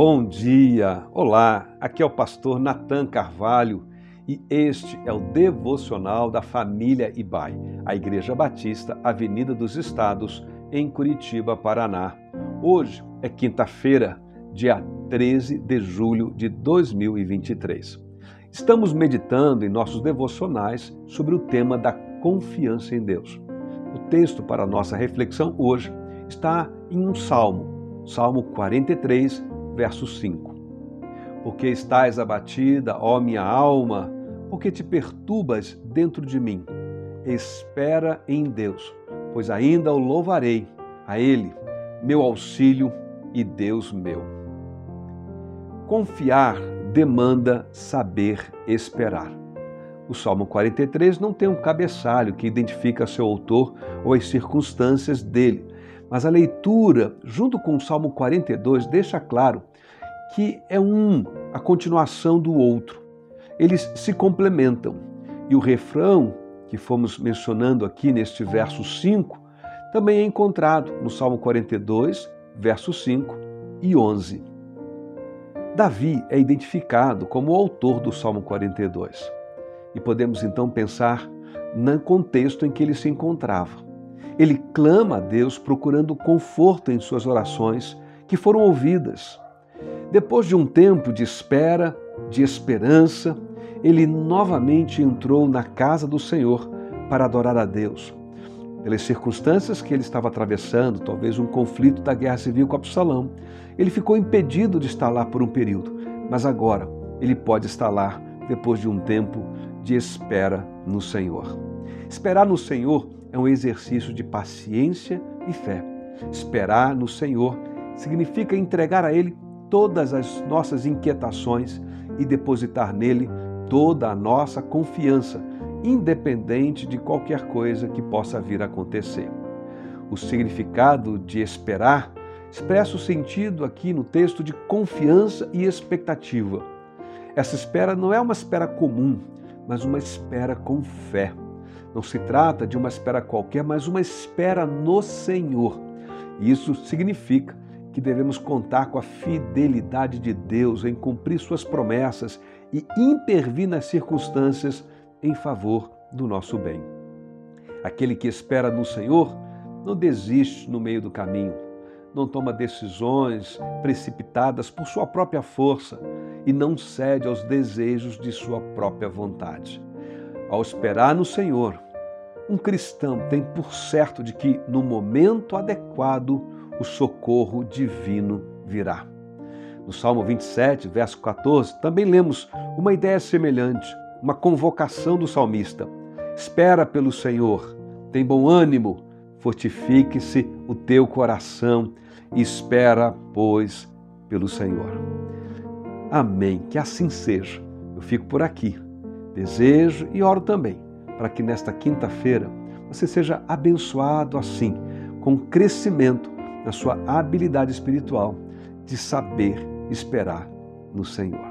Bom dia! Olá, aqui é o pastor Nathan Carvalho e este é o devocional da família Ibai, a Igreja Batista Avenida dos Estados, em Curitiba, Paraná. Hoje é quinta-feira, dia 13 de julho de 2023. Estamos meditando em nossos devocionais sobre o tema da confiança em Deus. O texto para nossa reflexão hoje está em um salmo, Salmo 43, verso 5. Porque estás abatida, ó minha alma, porque te perturbas dentro de mim. Espera em Deus, pois ainda o louvarei, a Ele, meu auxílio e Deus meu. Confiar demanda saber esperar. O Salmo 43 não tem um cabeçalho que identifica seu autor ou as circunstâncias dele, mas a leitura, junto com o Salmo 42, deixa claro que é um a continuação do outro. Eles se complementam. E o refrão que fomos mencionando aqui neste verso 5 também é encontrado no Salmo 42, verso 5 e 11. Davi é identificado como o autor do Salmo 42. E podemos então pensar no contexto em que ele se encontrava. Ele clama a Deus procurando conforto em suas orações, que foram ouvidas. Depois de um tempo de espera, de esperança, ele novamente entrou na casa do Senhor para adorar a Deus. Pelas circunstâncias que ele estava atravessando, talvez um conflito da guerra civil com Absalão, ele ficou impedido de estar lá por um período, mas agora ele pode estar lá depois de um tempo de espera no Senhor. Esperar no Senhor é um exercício de paciência e fé. Esperar no Senhor significa entregar a Ele todas as nossas inquietações e depositar nele toda a nossa confiança, independente de qualquer coisa que possa vir a acontecer. O significado de esperar expressa o sentido aqui no texto de confiança e expectativa. Essa espera não é uma espera comum, mas uma espera com fé. Não se trata de uma espera qualquer, mas uma espera no Senhor. Isso significa que devemos contar com a fidelidade de Deus em cumprir suas promessas e intervir nas circunstâncias em favor do nosso bem. Aquele que espera no Senhor não desiste no meio do caminho, não toma decisões precipitadas por sua própria força e não cede aos desejos de sua própria vontade. Ao esperar no Senhor, um cristão tem por certo de que, no momento adequado, o socorro divino virá. No Salmo 27, verso 14, também lemos uma ideia semelhante, uma convocação do salmista. Espera pelo Senhor, tem bom ânimo, fortifique-se o teu coração espera, pois, pelo Senhor. Amém. Que assim seja. Eu fico por aqui. Desejo e oro também para que nesta quinta-feira você seja abençoado assim, com crescimento na sua habilidade espiritual de saber esperar no Senhor.